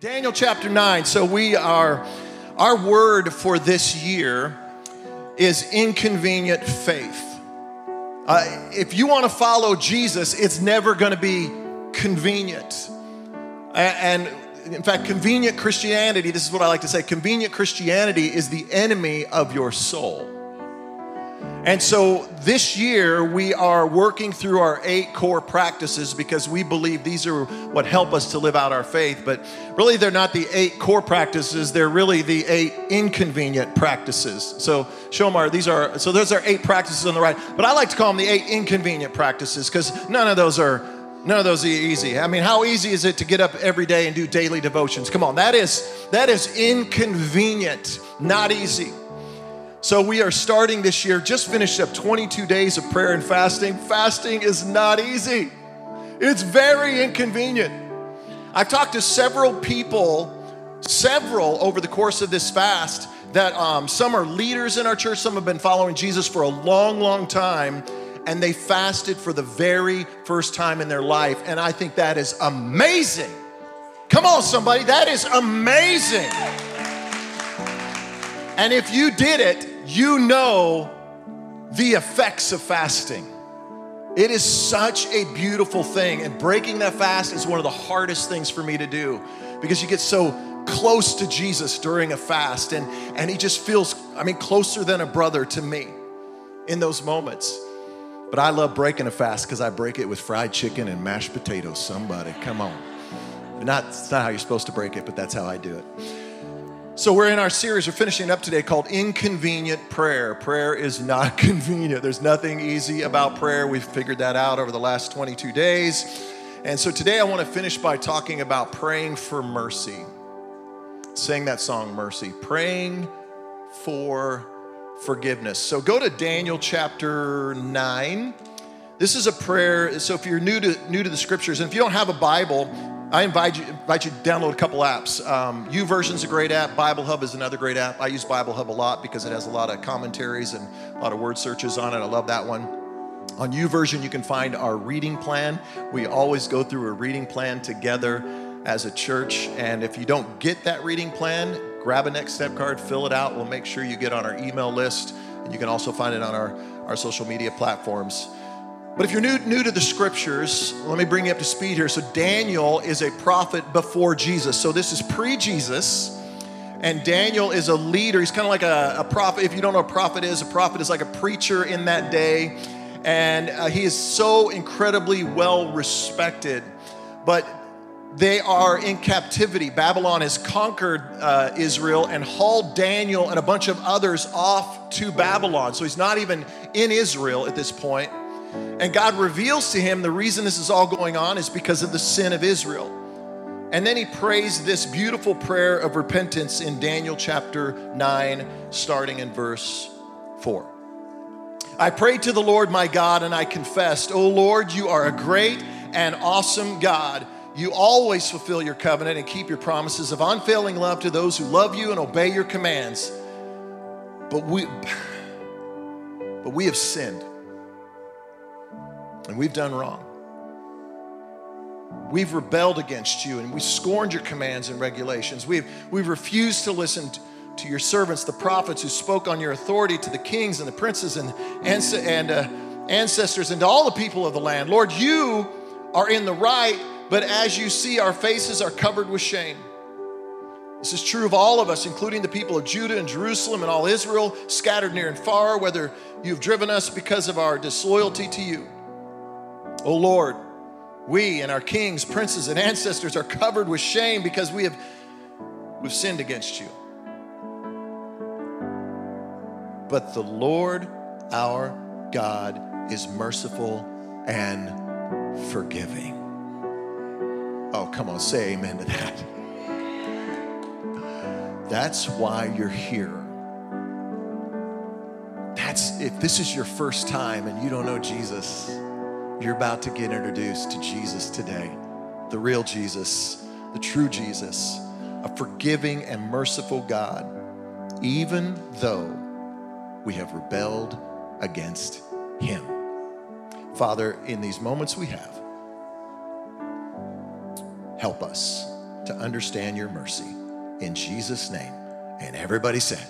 Daniel chapter 9. So we are, our word for this year is inconvenient faith. Uh, if you want to follow Jesus, it's never going to be convenient. And in fact, convenient Christianity, this is what I like to say convenient Christianity is the enemy of your soul. And so this year we are working through our eight core practices because we believe these are what help us to live out our faith. But really, they're not the eight core practices, they're really the eight inconvenient practices. So, Shomar, these are, so those are eight practices on the right. But I like to call them the eight inconvenient practices because none of those are. None of those are easy. I mean, how easy is it to get up every day and do daily devotions? Come on, that is that is inconvenient, not easy. So we are starting this year, just finished up 22 days of prayer and fasting. Fasting is not easy. It's very inconvenient. I've talked to several people, several over the course of this fast, that um, some are leaders in our church, some have been following Jesus for a long, long time, and they fasted for the very first time in their life. And I think that is amazing. Come on, somebody, that is amazing. And if you did it, you know the effects of fasting. It is such a beautiful thing. And breaking that fast is one of the hardest things for me to do because you get so close to Jesus during a fast. And, and he just feels, I mean, closer than a brother to me in those moments. But I love breaking a fast because I break it with fried chicken and mashed potatoes. Somebody, come on. Not, not how you're supposed to break it, but that's how I do it. So, we're in our series, we're finishing up today called Inconvenient Prayer. Prayer is not convenient. There's nothing easy about prayer. We've figured that out over the last 22 days. And so, today I want to finish by talking about praying for mercy. Sing that song, Mercy. Praying for forgiveness. So, go to Daniel chapter 9. This is a prayer. So, if you're new to, new to the scriptures, and if you don't have a Bible, I invite you, invite you to download a couple apps. Um, YouVersion's a great app. Bible Hub is another great app. I use Bible Hub a lot because it has a lot of commentaries and a lot of word searches on it. I love that one. On YouVersion, you can find our reading plan. We always go through a reading plan together as a church. And if you don't get that reading plan, grab a next step card, fill it out. We'll make sure you get on our email list. And you can also find it on our, our social media platforms. But if you're new, new to the scriptures, let me bring you up to speed here. So, Daniel is a prophet before Jesus. So, this is pre Jesus. And Daniel is a leader. He's kind of like a, a, prophet. If you don't know what a prophet is, a prophet is like a preacher in that day. And uh, he is so incredibly well respected. But they are in captivity. Babylon has conquered uh, Israel and hauled Daniel and a bunch of others off to Babylon. So he's not even in Israel at this point. And God reveals to him the reason this is all going on is because of the sin of Israel. And then he prays this beautiful prayer of repentance in Daniel chapter 9, starting in verse 4. I prayed to the Lord my God and I confessed, O Lord, you are a great and awesome God. You always fulfill your covenant and keep your promises of unfailing love to those who love you and obey your commands. But we, but we have sinned and we've done wrong. We've rebelled against you and we scorned your commands and regulations. We've, we've refused to listen to your servants, the prophets who spoke on your authority to the kings and the princes and, and uh, ancestors and to all the people of the land. Lord, you are in the right, but as you see, our faces are covered with shame. This is true of all of us, including the people of Judah and Jerusalem and all Israel, scattered near and far, whether you've driven us because of our disloyalty to you. O Lord, we and our kings, princes, and ancestors are covered with shame because we have we've sinned against you. But the Lord our God is merciful and forgiving. Oh, come on, say amen to that. That's why you're here. That's if this is your first time and you don't know Jesus you're about to get introduced to Jesus today, the real Jesus, the true Jesus, a forgiving and merciful God, even though we have rebelled against Him. Father, in these moments we have, help us. to understand your mercy. In Jesus' name. And everybody said,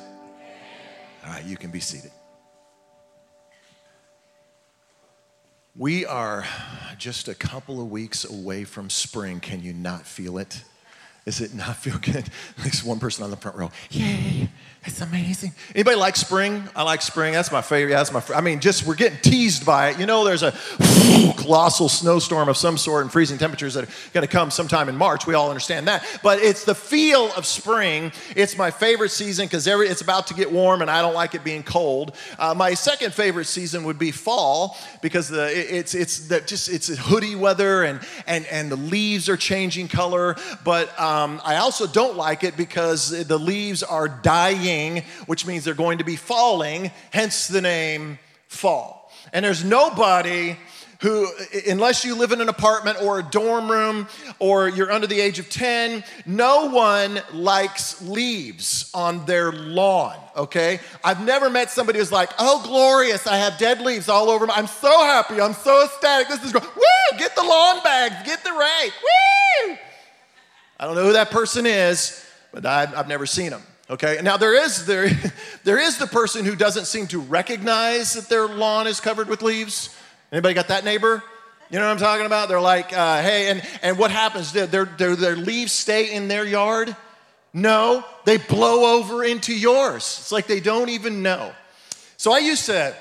All right, you can be seated. We are just a couple of weeks away from spring. Can you not feel it? Is it not feel good? There's one person on the front row. Yay, it's amazing. Anybody like spring? I like spring. That's my favorite. That's my. I mean, just we're getting teased by it. You know, there's a colossal snowstorm of some sort and freezing temperatures that are going to come sometime in March. We all understand that. But it's the feel of spring. It's my favorite season because every it's about to get warm and I don't like it being cold. Uh, my second favorite season would be fall because the it's it's the, just it's hoodie weather and and and the leaves are changing color. But um, I also don't like it because the leaves are dying, which means they're going to be falling. Hence the name fall. And there's nobody who, unless you live in an apartment or a dorm room or you're under the age of 10, no one likes leaves on their lawn, okay? I've never met somebody who's like, oh, glorious, I have dead leaves all over my, I'm so happy, I'm so ecstatic, this is great. Woo, get the lawn bags, get the rake, woo! I don't know who that person is, but I've, I've never seen them. Okay, now there is there, there is the person who doesn't seem to recognize that their lawn is covered with leaves. Anybody got that neighbor? You know what I'm talking about? They're like, uh, hey, and, and what happens? Their, their, their leaves stay in their yard? No, they blow over into yours. It's like they don't even know. So I used to,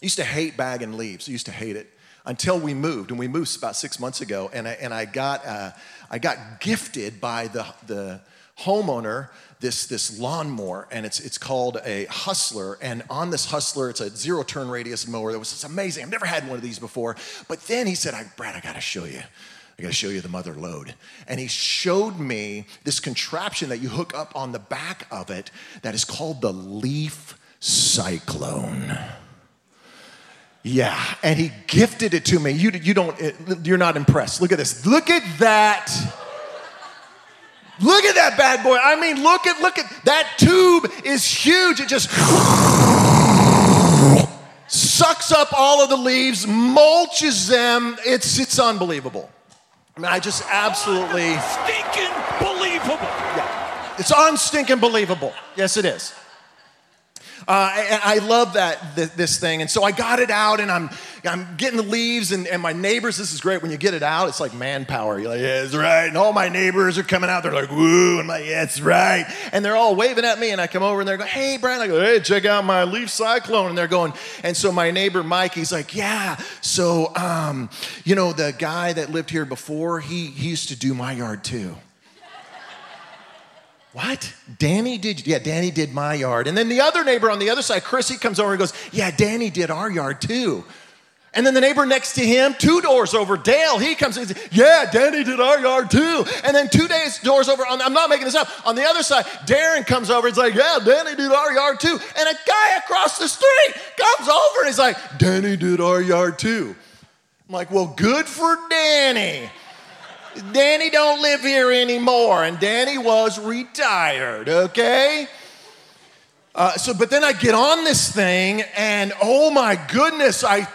used to hate bagging leaves. I used to hate it until we moved, and we moved about six months ago, and I, and I got, uh, I got gifted by the, the homeowner this, this lawnmower, and it's, it's called a Hustler. And on this Hustler, it's a zero turn radius mower that was just amazing. I've never had one of these before. But then he said, I, Brad, I gotta show you. I gotta show you the mother lode. And he showed me this contraption that you hook up on the back of it that is called the Leaf Cyclone. Yeah, and he gifted it to me. You, you don't, you're not impressed. Look at this. Look at that. Look at that bad boy. I mean, look at look at that tube is huge. It just sucks up all of the leaves, mulches them. It's it's unbelievable. I mean, I just absolutely stinking believable. Yeah, it's unstinking believable. Yes, it is. Uh, and I love that this thing, and so I got it out, and I'm I'm getting the leaves, and, and my neighbors. This is great when you get it out. It's like manpower. You're like, yeah, it's right, and all my neighbors are coming out. They're like, woo, I'm like, yeah, it's right, and they're all waving at me, and I come over, and they're going, hey, Brian. I go, hey, check out my leaf cyclone, and they're going, and so my neighbor Mike, he's like, yeah, so um, you know the guy that lived here before, he he used to do my yard too. What? Danny did? Yeah, Danny did my yard. And then the other neighbor on the other side, Chris, he comes over and goes, Yeah, Danny did our yard too. And then the neighbor next to him, two doors over, Dale, he comes and says, Yeah, Danny did our yard too. And then two days, doors over, I'm not making this up, on the other side, Darren comes over and he's like, Yeah, Danny did our yard too. And a guy across the street comes over and he's like, Danny did our yard too. I'm like, Well, good for Danny. Danny don't live here anymore, and Danny was retired, okay? Uh, so, but then I get on this thing, and oh my goodness, I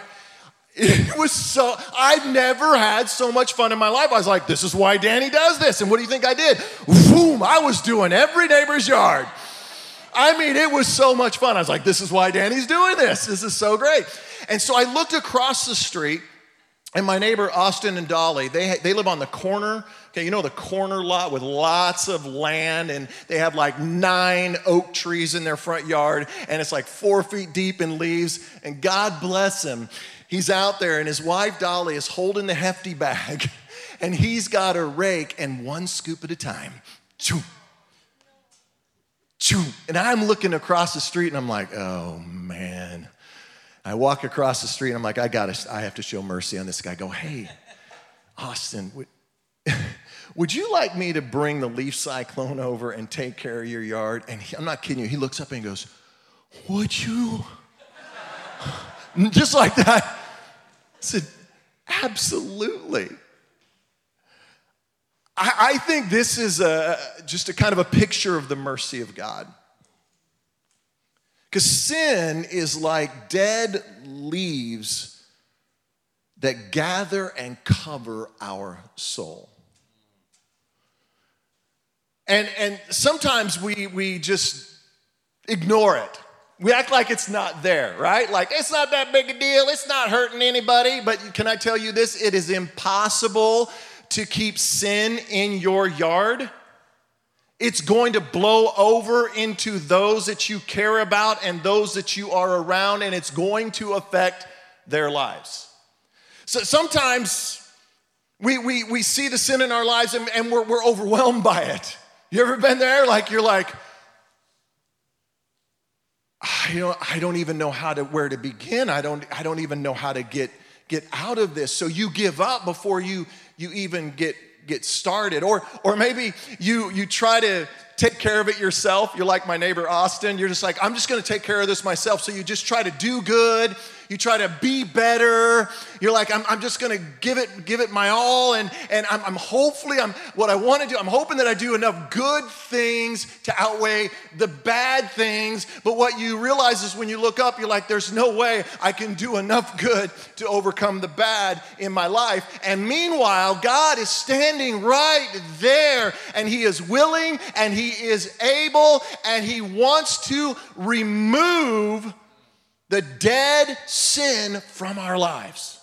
it was so I've never had so much fun in my life. I was like, this is why Danny does this. And what do you think I did? Boom, I was doing every neighbor's yard. I mean, it was so much fun. I was like, this is why Danny's doing this. This is so great. And so I looked across the street and my neighbor Austin and Dolly, they, they live on the corner. Okay, you know the corner lot with lots of land, and they have like nine oak trees in their front yard, and it's like four feet deep in leaves. And God bless him, he's out there, and his wife Dolly is holding the hefty bag, and he's got a rake, and one scoop at a time. Choo, choo. And I'm looking across the street, and I'm like, oh man. I walk across the street and I'm like, I got to, I have to show mercy on this guy. I go, hey, Austin, would, would you like me to bring the leaf cyclone over and take care of your yard? And he, I'm not kidding you. He looks up and he goes, Would you? Just like that. I said, Absolutely. I, I think this is a, just a kind of a picture of the mercy of God. Because sin is like dead leaves that gather and cover our soul. And, and sometimes we, we just ignore it. We act like it's not there, right? Like it's not that big a deal, it's not hurting anybody. But can I tell you this? It is impossible to keep sin in your yard. It's going to blow over into those that you care about and those that you are around, and it's going to affect their lives. So sometimes we, we, we see the sin in our lives and, and we're, we're overwhelmed by it. You ever been there? Like you're like, ah, I don't, I don't even know how to where to begin. I don't, I don't even know how to get, get out of this. So you give up before you, you even get, get started. Or, or maybe you, you try to take care of it yourself. You're like my neighbor Austin. You're just like, I'm just gonna take care of this myself. So you just try to do good you try to be better. You're like, I'm, I'm just gonna give it, give it my all, and, and I'm, I'm hopefully I'm what I want to do, I'm hoping that I do enough good things to outweigh the bad things. But what you realize is when you look up, you're like, there's no way I can do enough good to overcome the bad in my life. And meanwhile, God is standing right there, and He is willing and He is able, and He wants to remove the dead sin from our lives.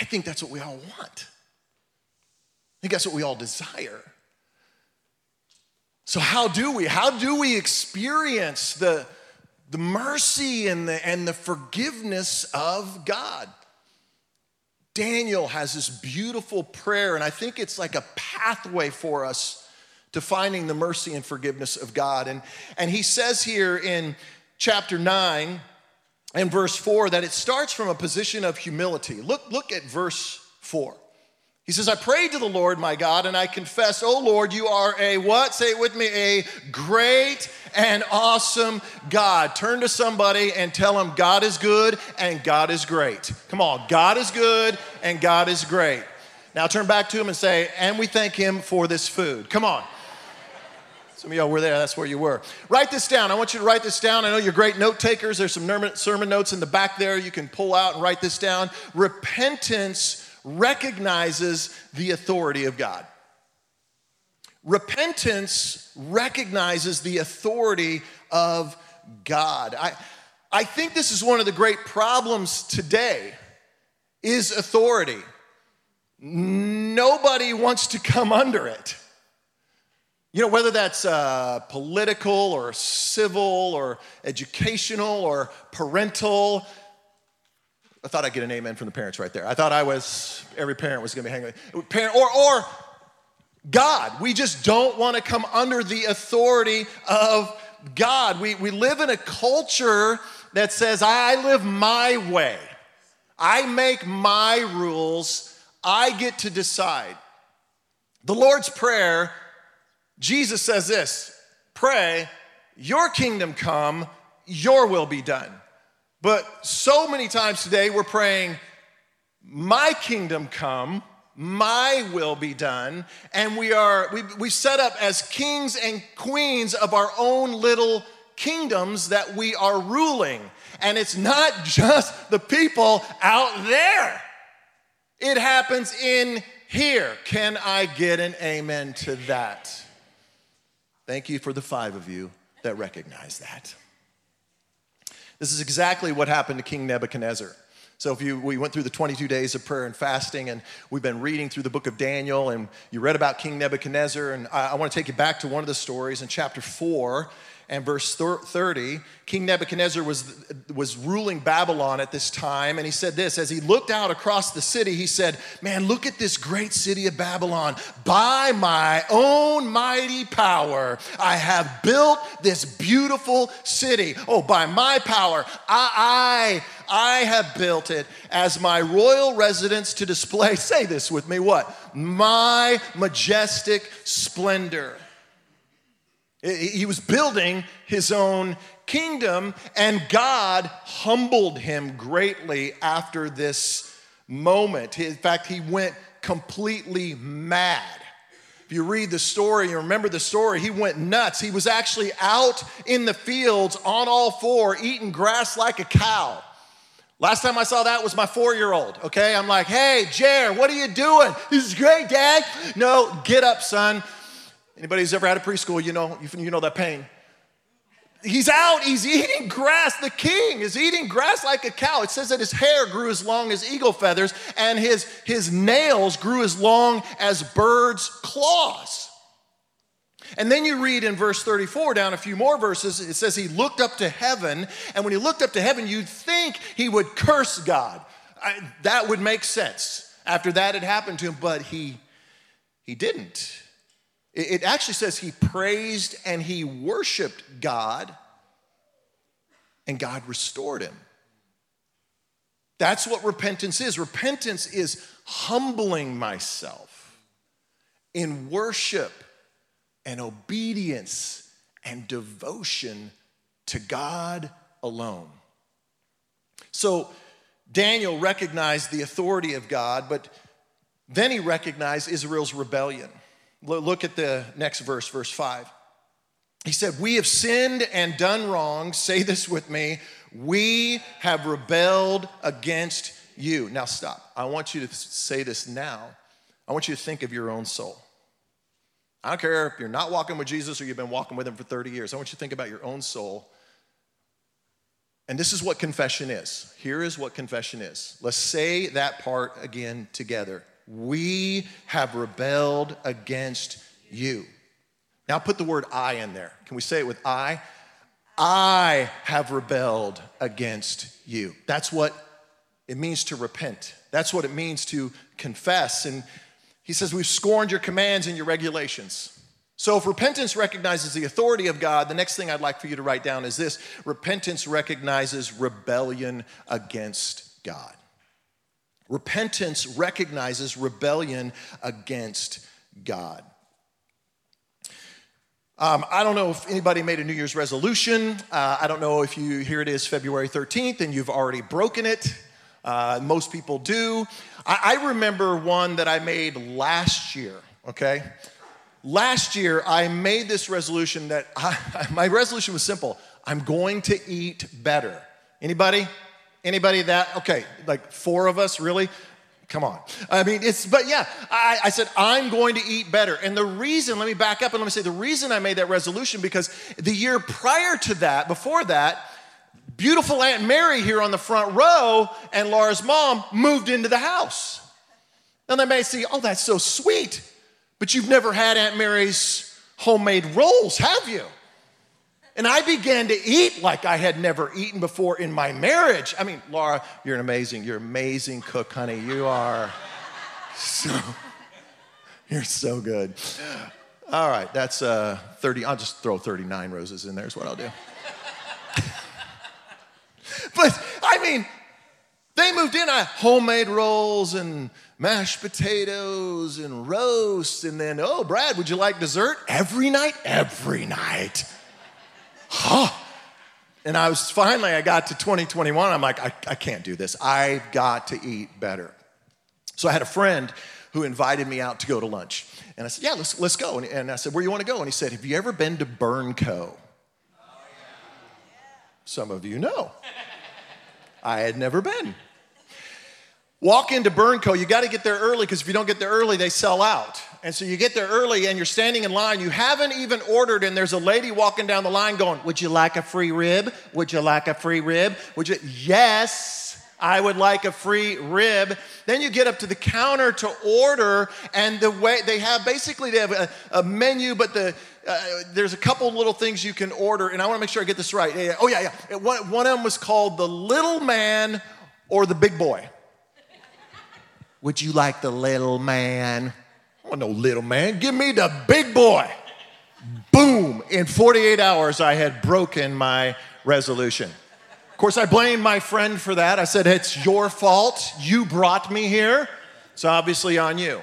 I think that's what we all want. I think that's what we all desire. So, how do we? How do we experience the, the mercy and the, and the forgiveness of God? Daniel has this beautiful prayer, and I think it's like a pathway for us to finding the mercy and forgiveness of God. And, and he says here in chapter 9 and verse 4 that it starts from a position of humility. Look, look at verse 4. He says, I prayed to the Lord my God, and I confess, oh Lord, you are a what? Say it with me, a great and awesome God. Turn to somebody and tell them God is good and God is great. Come on, God is good and God is great. Now turn back to him and say, and we thank him for this food. Come on. Some of y'all were there, that's where you were. Write this down. I want you to write this down. I know you're great note takers. There's some sermon notes in the back there you can pull out and write this down. Repentance recognizes the authority of God. Repentance recognizes the authority of God. I, I think this is one of the great problems today is authority. Nobody wants to come under it. You know, whether that's uh, political or civil or educational or parental. I thought I'd get an amen from the parents right there. I thought I was, every parent was gonna be hanging. Parent, or, or God. We just don't wanna come under the authority of God. We, we live in a culture that says, I live my way, I make my rules, I get to decide. The Lord's Prayer Jesus says this pray, your kingdom come, your will be done. But so many times today we're praying, my kingdom come, my will be done. And we are, we, we set up as kings and queens of our own little kingdoms that we are ruling. And it's not just the people out there, it happens in here. Can I get an amen to that? Thank you for the five of you that recognize that. This is exactly what happened to King Nebuchadnezzar. So, if you, we went through the 22 days of prayer and fasting, and we've been reading through the book of Daniel, and you read about King Nebuchadnezzar, and I, I want to take you back to one of the stories in chapter 4 and verse 30, King Nebuchadnezzar was, was ruling Babylon at this time, and he said this as he looked out across the city, he said, Man, look at this great city of Babylon. By my own mighty power, I have built this beautiful city. Oh, by my power, I, I, I have built it as my royal residence to display, say this with me, what? My majestic splendor. He was building his own kingdom, and God humbled him greatly after this moment. In fact, he went completely mad. If you read the story, you remember the story, he went nuts. He was actually out in the fields on all four, eating grass like a cow, Last time I saw that was my four year old, okay? I'm like, hey, Jer, what are you doing? This is great, Dad. No, get up, son. Anybody who's ever had a preschool, you know, you know that pain. He's out, he's eating grass. The king is eating grass like a cow. It says that his hair grew as long as eagle feathers, and his, his nails grew as long as birds' claws. And then you read in verse 34, down a few more verses, it says he looked up to heaven, and when he looked up to heaven, you'd think he would curse God. I, that would make sense after that had happened to him, but he, he didn't. It, actually says he praised and he worshiped God, and God restored him. That's what repentance is. Repentance is humbling myself in worship and obedience and devotion to God alone. So Daniel recognized the authority of God, but then he recognized Israel's rebellion. Look at the next verse, verse 5. He said, We have sinned and done wrong. Say this with me. We have rebelled against you. Now, stop. I want you to say this now. I want you to think of your own soul. I don't care if you're not walking with Jesus or you've been walking with him for 30 years. I want you to think about your own soul. And this is what confession is. Here is what confession is. Let's say that part again together. We have rebelled against you. Now put the word I in there. Can we say it with I? I have rebelled against you. That's what it means to repent. That's what it means to confess. And he says, We've scorned your commands and your regulations. So, if repentance recognizes the authority of God, the next thing I'd like for you to write down is this repentance recognizes rebellion against God. Repentance recognizes rebellion against God. Um, I don't know if anybody made a New Year's resolution. Uh, I don't know if you, here it is, February 13th, and you've already broken it. Uh, most people do. I, I remember one that I made last year, okay? Last year, I made this resolution that I, my resolution was simple I'm going to eat better. Anybody? Anybody that? Okay, like four of us, really? Come on. I mean, it's, but yeah, I, I, said, I'm going to eat better. And the reason, let me back up and let me say, the reason I made that resolution because the year prior to that, before that, beautiful Aunt Mary here on the front row and Laura's mom moved into the house. And they may say, oh, that's so sweet, but you've never had Aunt Mary's homemade rolls, have you? And I began to eat like I had never eaten before in my marriage. I mean, Laura, you're an amazing, you're an amazing cook, honey. You are so, you're so good. All right, that's uh, 30, I'll just throw 39 roses in there is what I'll do. but I mean, they moved in on homemade rolls and mashed potatoes and roast. And then, oh, Brad, would you like dessert? Every night? Every night. Huh. And I was finally, I got to 2021. I'm like, I, I can't do this. I've got to eat better. So I had a friend who invited me out to go to lunch. And I said, Yeah, let's, let's go. And, and I said, Where do you want to go? And he said, Have you ever been to Burn Burnco? Some of you know. I had never been. Walk into Burnco, you got to get there early because if you don't get there early, they sell out. And so you get there early and you're standing in line. You haven't even ordered, and there's a lady walking down the line going, Would you like a free rib? Would you like a free rib? Would you? Yes, I would like a free rib. Then you get up to the counter to order, and the way they have basically they have a, a menu, but the uh, there's a couple little things you can order, and I want to make sure I get this right. Yeah, yeah. Oh, yeah, yeah. One, one of them was called the little man or the big boy. Would you like the little man? Want no little man. Give me the big boy. Boom. In 48 hours, I had broken my resolution. Of course, I blamed my friend for that. I said, It's your fault. You brought me here. It's obviously on you.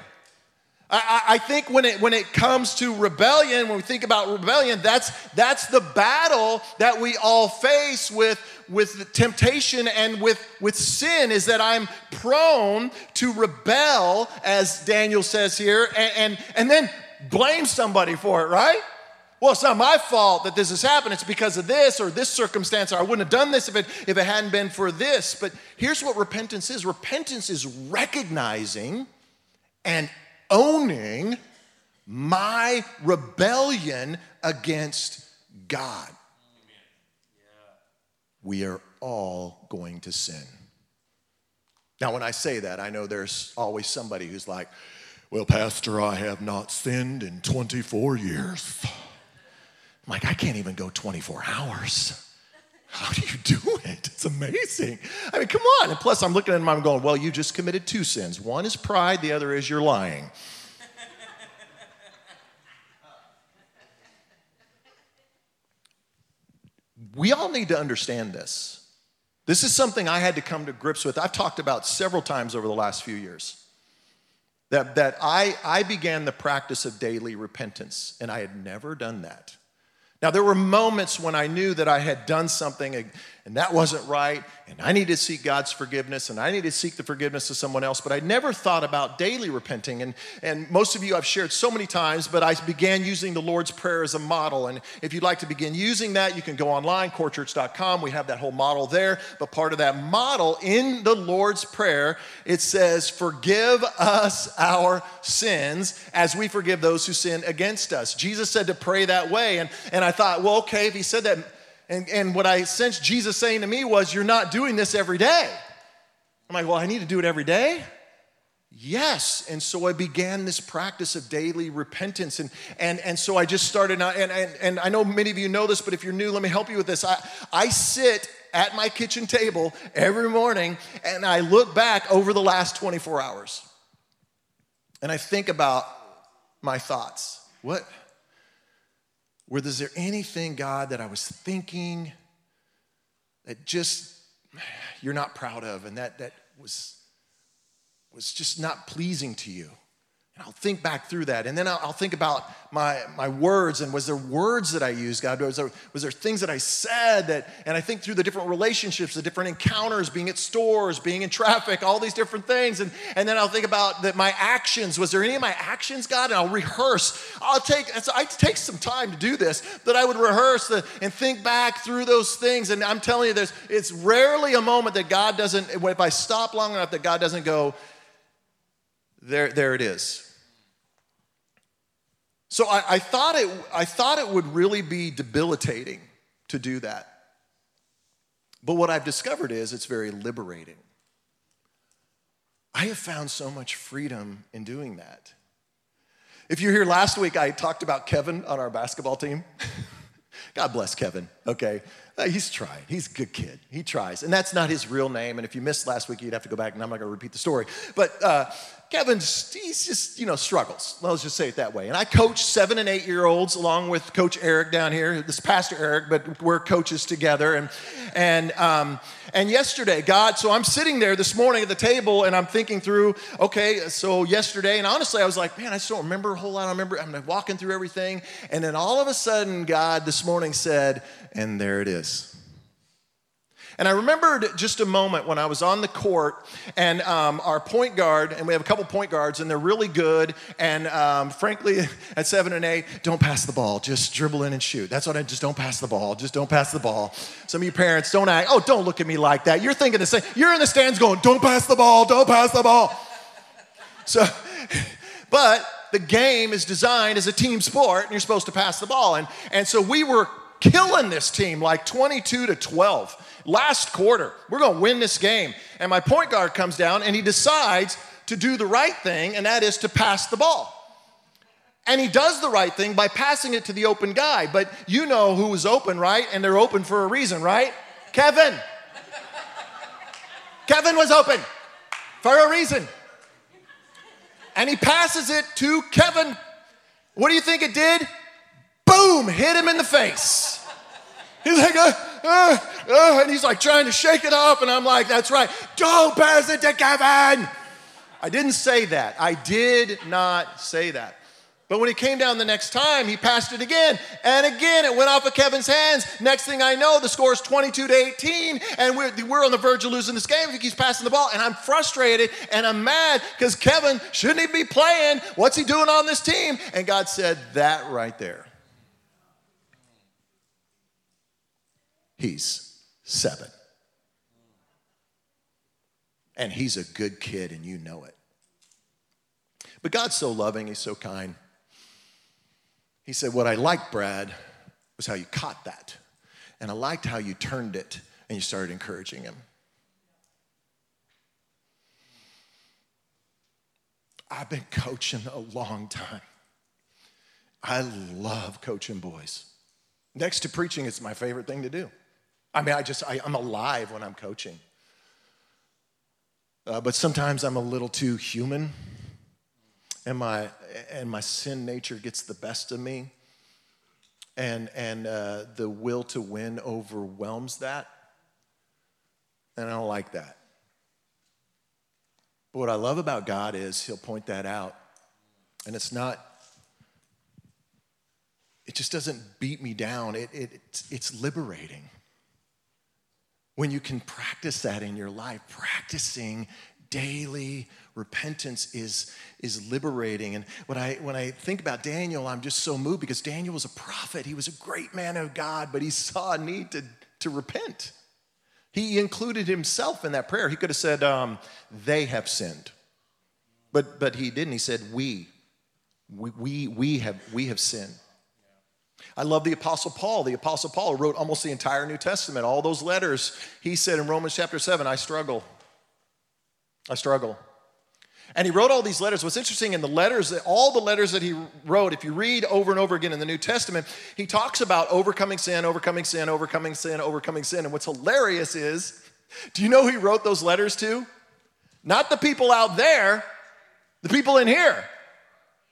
I, I, think when it, when it comes to rebellion, when we think about rebellion, that's, that's the battle that we all face with, with temptation and with, with sin, is that I'm prone to rebel, as Daniel says here, and, and, and then blame somebody for it, right? well, it's not my fault that this has happened. It's because of this or this circumstance, or I wouldn't have done this if it, if it hadn't been for this. But here's what repentance is repentance is recognizing and owning my rebellion against God. We are all going to sin. Now, when I say that, I know there's always somebody who's like, Well, Pastor, I have not sinned in 24 years. I'm like, I can't even go 24 hours. How do you do it? It's amazing. I mean, come on. And plus, I'm looking at him, I'm going, Well, you just committed two sins. One is pride, the other is you're lying. we all need to understand this. This is something I had to come to grips with. I've talked about several times over the last few years. That, that I, I began the practice of daily repentance, and I had never done that. Now, there were moments when I knew that I had done something and that wasn't right, and I need to seek God's forgiveness, and I need to seek the forgiveness of someone else, but I never thought about daily repenting. And, and most of you I've shared so many times, but I began using the Lord's Prayer as a model. And if you'd like to begin using that, you can go online, corechurch.com. We have that whole model there. But part of that model in the Lord's Prayer, it says, Forgive us our sins as we forgive those who sin against us. Jesus said to pray that way. And, and I thought, well, okay, if he said that, and, and what I sensed Jesus saying to me was, You're not doing this every day. I'm like, Well, I need to do it every day? Yes. And so I began this practice of daily repentance. And, and, and so I just started, and, and, and I know many of you know this, but if you're new, let me help you with this. I, I sit at my kitchen table every morning and I look back over the last 24 hours. And I think about my thoughts. What? Was there anything, God, that I was thinking that just you're not proud of and that, that was, was just not pleasing to you? And I'll think back through that. And then I'll, I'll, think about my, my words and was there words that I used, God? Was there, was there things that I said that, and I think through the different relationships, the different encounters, being at stores, being in traffic, all these different things. And, and then I'll think about that my actions. Was there any of my actions, God? And I'll rehearse. I'll take, I take some time to do this, that I would rehearse the, and think back through those things. And I'm telling you, there's, it's rarely a moment that God doesn't, if I stop long enough, that God doesn't go, there, there it is so I, I, thought it, I thought it would really be debilitating to do that. But what I've discovered is it's very liberating. I have found so much freedom in doing that. If you're here last week, I talked about Kevin on our basketball team. God bless Kevin, okay? Uh, he's trying. He's a good kid. He tries. And that's not his real name. And if you missed last week, you'd have to go back, and I'm not going to repeat the story. But uh, Kevin's, he's just, you know, struggles. Let's just say it that way. And I coach seven and eight year olds along with Coach Eric down here. This Pastor Eric, but we're coaches together. And, and, um, and yesterday, God, so I'm sitting there this morning at the table and I'm thinking through, okay, so yesterday, and honestly, I was like, man, I just don't remember a whole lot. I remember I'm walking through everything. And then all of a sudden, God this morning said, and there it is. And I remembered just a moment when I was on the court and um, our point guard, and we have a couple point guards, and they're really good. And um, frankly, at seven and eight, don't pass the ball, just dribble in and shoot. That's what I just don't pass the ball, just don't pass the ball. Some of you parents don't act, oh, don't look at me like that. You're thinking the same, you're in the stands going, don't pass the ball, don't pass the ball. So, but the game is designed as a team sport, and you're supposed to pass the ball. And, and so we were killing this team like 22 to 12 last quarter. We're going to win this game. And my point guard comes down and he decides to do the right thing, and that is to pass the ball. And he does the right thing by passing it to the open guy. But you know who was open, right? And they're open for a reason, right? Kevin. Kevin was open for a reason. And he passes it to Kevin. What do you think it did? Boom, hit him in the face. He's like, uh, uh, and he's like trying to shake it off. And I'm like, that's right. Don't pass it to Kevin. I didn't say that. I did not say that. But when he came down the next time, he passed it again. And again, it went off of Kevin's hands. Next thing I know, the score is 22 to 18. And we're, we're on the verge of losing this game if he keeps passing the ball. And I'm frustrated and I'm mad because Kevin shouldn't even be playing. What's he doing on this team? And God said, that right there. he's seven. And he's a good kid, and you know it. But God's so loving, he's so kind. He said, What I liked, Brad, was how you caught that. And I liked how you turned it and you started encouraging him. I've been coaching a long time. I love coaching boys. Next to preaching, it's my favorite thing to do. I mean, I just, I, am alive when I'm coaching. Uh, but sometimes I'm a little too human, and my, and my sin nature gets the best of me, and, and uh, the will to win overwhelms that. And I don't like that. But what I love about God is He'll point that out. And it's not, it just doesn't beat me down. It, it, it's, it's liberating. When you can practice that in your life, practicing daily repentance is, is liberating. And when I, when I think about Daniel, I'm just so moved because Daniel was a prophet. He was a great man of God, but he saw a need to, to repent. He included himself in that prayer. He could have said, um, They have sinned. But, but he didn't. He said, We. We, we, we, have, we have sinned. I love the Apostle Paul. The Apostle Paul wrote almost the entire New Testament, all those letters. He said in Romans chapter 7, I struggle. I struggle. And he wrote all these letters. What's interesting in the letters, all the letters that he wrote, if you read over and over again in the New Testament, he talks about overcoming sin, overcoming sin, overcoming sin, overcoming sin. And what's hilarious is, do you know who he wrote those letters to? Not the people out there, the people in here.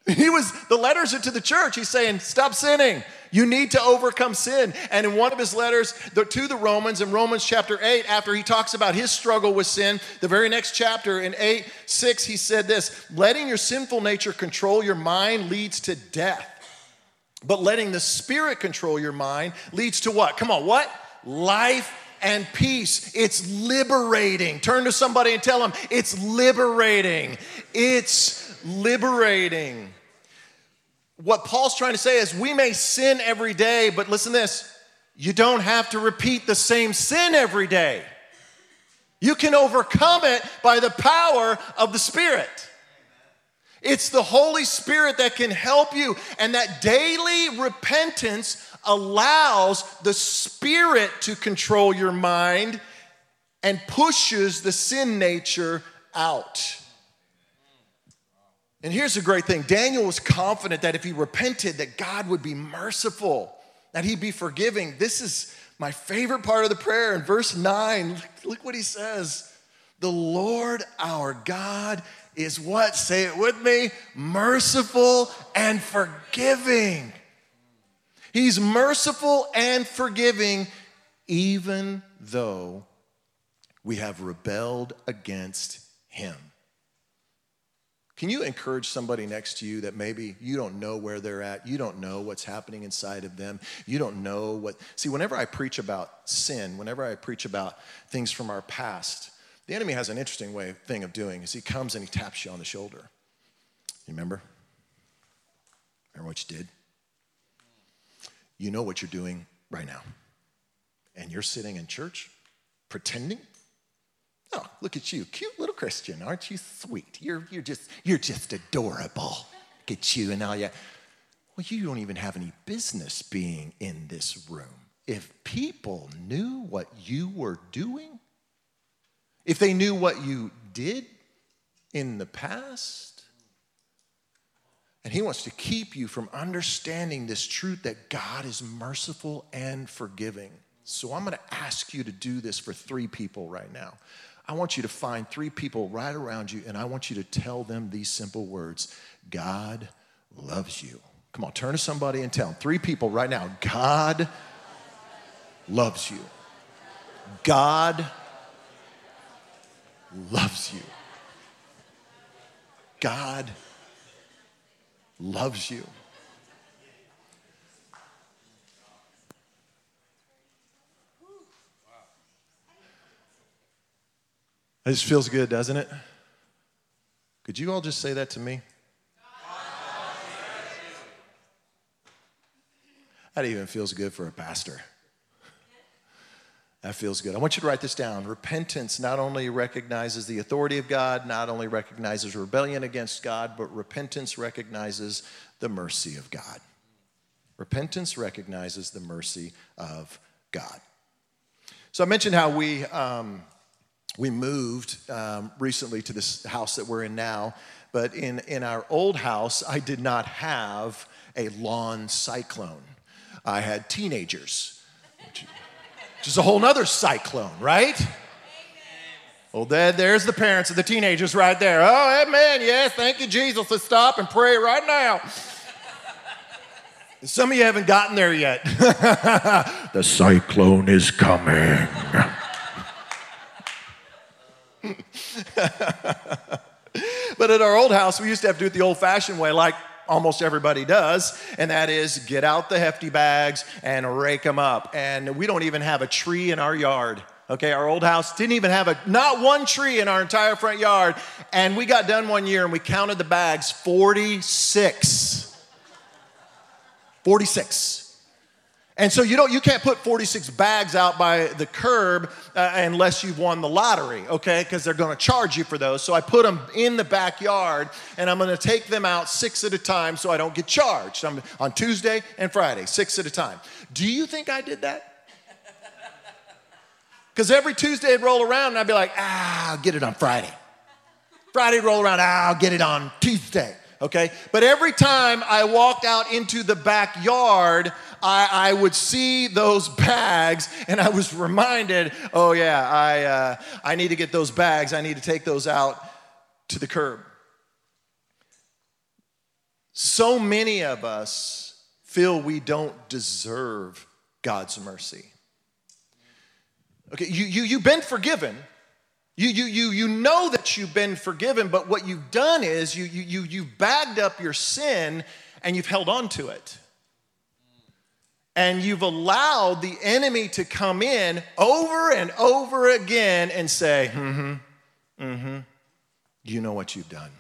He was, the letters are to the church. He's saying, stop sinning. You need to overcome sin. And in one of his letters to the Romans, in Romans chapter 8, after he talks about his struggle with sin, the very next chapter in 8 6, he said this letting your sinful nature control your mind leads to death. But letting the Spirit control your mind leads to what? Come on, what? Life and peace. It's liberating. Turn to somebody and tell them, it's liberating. It's liberating. What Paul's trying to say is we may sin every day, but listen this you don't have to repeat the same sin every day. You can overcome it by the power of the Spirit. It's the Holy Spirit that can help you, and that daily repentance allows the Spirit to control your mind and pushes the sin nature out. And here's the great thing Daniel was confident that if he repented, that God would be merciful, that he'd be forgiving. This is my favorite part of the prayer in verse 9. Look, look what he says. The Lord our God is what? Say it with me merciful and forgiving. He's merciful and forgiving, even though we have rebelled against him. Can you encourage somebody next to you that maybe you don't know where they're at? You don't know what's happening inside of them. You don't know what. See, whenever I preach about sin, whenever I preach about things from our past, the enemy has an interesting way thing of doing is he comes and he taps you on the shoulder. You remember? Remember what you did? You know what you're doing right now. And you're sitting in church pretending Oh, look at you, cute little Christian. Aren't you sweet? You're, you're, just, you're just adorable. Look at you and all you. Well, you don't even have any business being in this room. If people knew what you were doing, if they knew what you did in the past, and he wants to keep you from understanding this truth that God is merciful and forgiving. So I'm going to ask you to do this for three people right now. I want you to find three people right around you and I want you to tell them these simple words God loves you. Come on, turn to somebody and tell them. Three people right now God loves you. God loves you. God loves you. It just feels good, doesn't it? Could you all just say that to me? That even feels good for a pastor. That feels good. I want you to write this down. Repentance not only recognizes the authority of God, not only recognizes rebellion against God, but repentance recognizes the mercy of God. Repentance recognizes the mercy of God. So I mentioned how we um, we moved um, recently to this house that we're in now, but in in our old house, I did not have a lawn cyclone. I had teenagers which is a whole nother cyclone, right? Well, Dad, there's the parents of the teenagers right there. Oh, amen. Yes, thank you, Jesus. Let's stop and pray right now. Some of you haven't gotten there yet. the cyclone is coming. but at our old house, we used to have to do it the old fashioned way, like almost everybody does, and that is get out the hefty bags and rake them up. And we don't even have a tree in our yard. Okay, our old house didn't even have a not one tree in our entire front yard. And we got done one year and we counted the bags 46. 46. And so you don't you can't put 46 bags out by the curb uh, unless you've won the lottery, okay? Because they're going to charge you for those. So I put them in the backyard, and I'm going to take them out six at a time so I don't get charged. I'm on Tuesday and Friday, six at a time. Do you think I did that? Because every Tuesday I'd roll around and I'd be like, ah, I'll get it on Friday. Friday roll around, ah, I'll get it on Tuesday okay? But every time I walked out into the backyard, I, I would see those bags and I was reminded, oh, yeah, I, uh, I need to get those bags. I need to take those out to the curb. So many of us feel we don't deserve God's mercy. Okay, you, you, you've been forgiven you, you, you, you know that you've been forgiven, but what you've done is you, you, you, you've bagged up your sin and you've held on to it. And you've allowed the enemy to come in over and over again and say, mm hmm, mm hmm, you know what you've done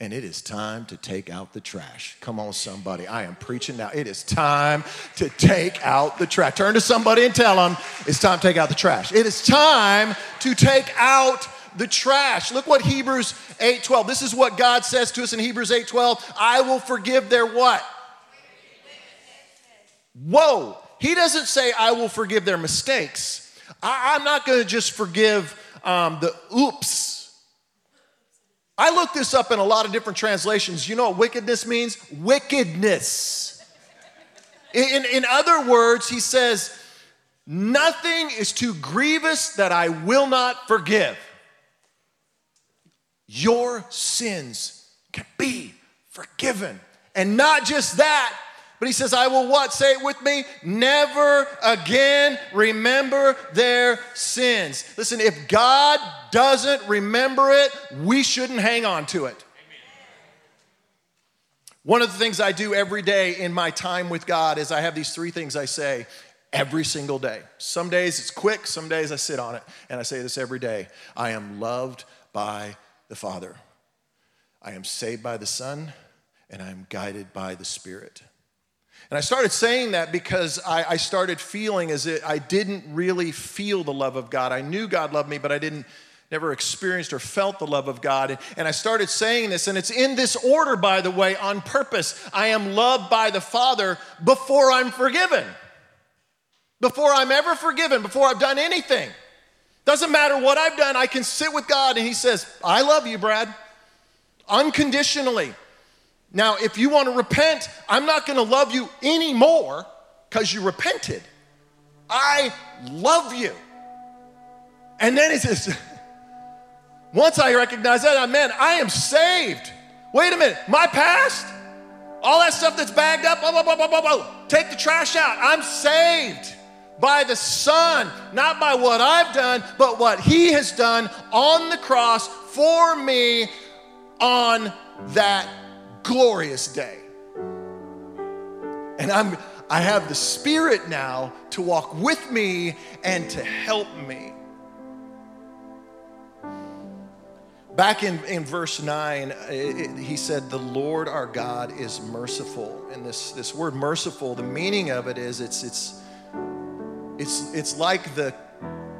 and it is time to take out the trash. Come on, somebody. I am preaching now. It is time to take out the trash. Turn to somebody and tell them it's time to take out the trash. It is time to take out the trash. Look what Hebrews 8:12. This is what God says to us in Hebrews 8:12. I will forgive their what? Whoa. He doesn't say I will forgive their mistakes. I, am not going to just forgive um, the oops I looked this up in a lot of different translations. You know what wickedness means? Wickedness. In, in other words, he says, Nothing is too grievous that I will not forgive. Your sins can be forgiven. And not just that, but he says, I will what? Say it with me. Never again remember their sins. Listen, if God doesn't remember it, we shouldn't hang on to it. One of the things I do every day in my time with God is I have these three things I say every single day. Some days it's quick, some days I sit on it, and I say this every day I am loved by the Father, I am saved by the Son, and I am guided by the Spirit. And I started saying that because I, I started feeling as if I didn't really feel the love of God. I knew God loved me, but I didn't never experienced or felt the love of God. And I started saying this, and it's in this order, by the way, on purpose. I am loved by the Father before I'm forgiven. Before I'm ever forgiven, before I've done anything. Doesn't matter what I've done, I can sit with God and He says, I love you, Brad, unconditionally. Now, if you want to repent, I'm not going to love you anymore because you repented. I love you. And then he says, once I recognize that, I'm man, I am saved. Wait a minute, my past, all that stuff that's bagged up, blah, blah, blah, blah, blah, blah, take the trash out. I'm saved by the Son, not by what I've done, but what He has done on the cross for me on that glorious day. And I'm, I have the Spirit now to walk with me and to help me. Back in, in verse 9, it, it, he said, The Lord our God is merciful. And this, this word merciful, the meaning of it is it's, it's, It's, it's like the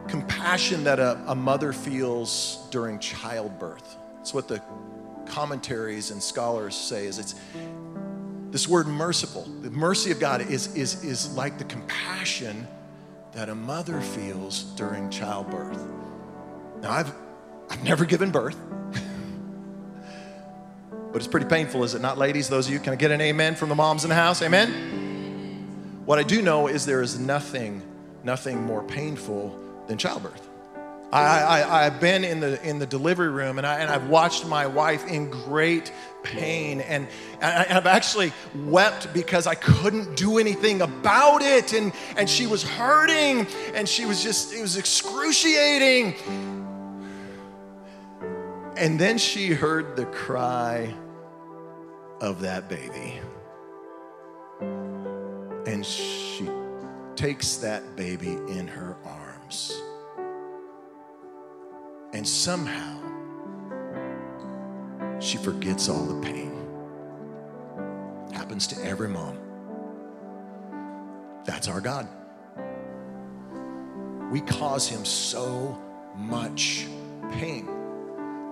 compassion that a, a mother feels during childbirth. It's what the commentaries and scholars say is it's this word merciful. The mercy of God is, is, is like the compassion that a mother feels during childbirth. Now, I've, I've never given birth, but it's pretty painful, is it not, ladies? Those of you, can I get an amen from the moms in the house? Amen? What I do know is there is nothing, nothing more painful than childbirth. I, have been in the, in the delivery room and, I, and I've watched my wife in great pain. And, and I've actually wept because I couldn't do anything about it. And, and she was hurting and she was just, it was excruciating. And then she heard the cry of that baby. And she takes that baby in her arms and somehow, she forgets all the pain. Happens to every mom. That's our God. We cause him so much pain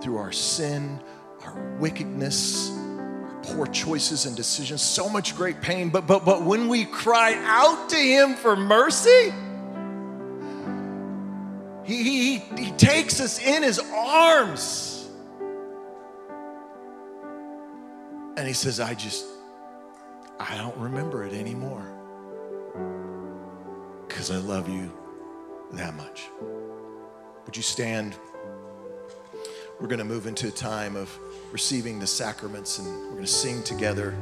through our sin, our wickedness, our poor choices and decisions, so much great pain. But, but, but when we cry out to him for mercy, he, he, he takes us in his arms. And he says, I just, I don't remember it anymore. Because I love you that much. Would you stand? We're going to move into a time of receiving the sacraments and we're going to sing together.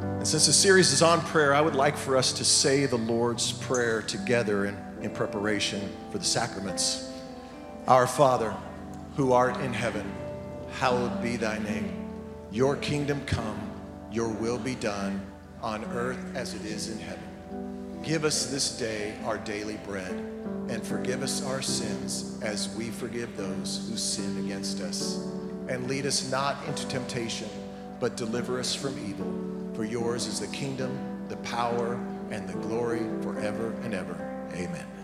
And since the series is on prayer, I would like for us to say the Lord's Prayer together. And in preparation for the sacraments. Our Father, who art in heaven, hallowed be thy name. Your kingdom come, your will be done on earth as it is in heaven. Give us this day our daily bread, and forgive us our sins as we forgive those who sin against us. And lead us not into temptation, but deliver us from evil. For yours is the kingdom, the power, and the glory forever and ever. Amen.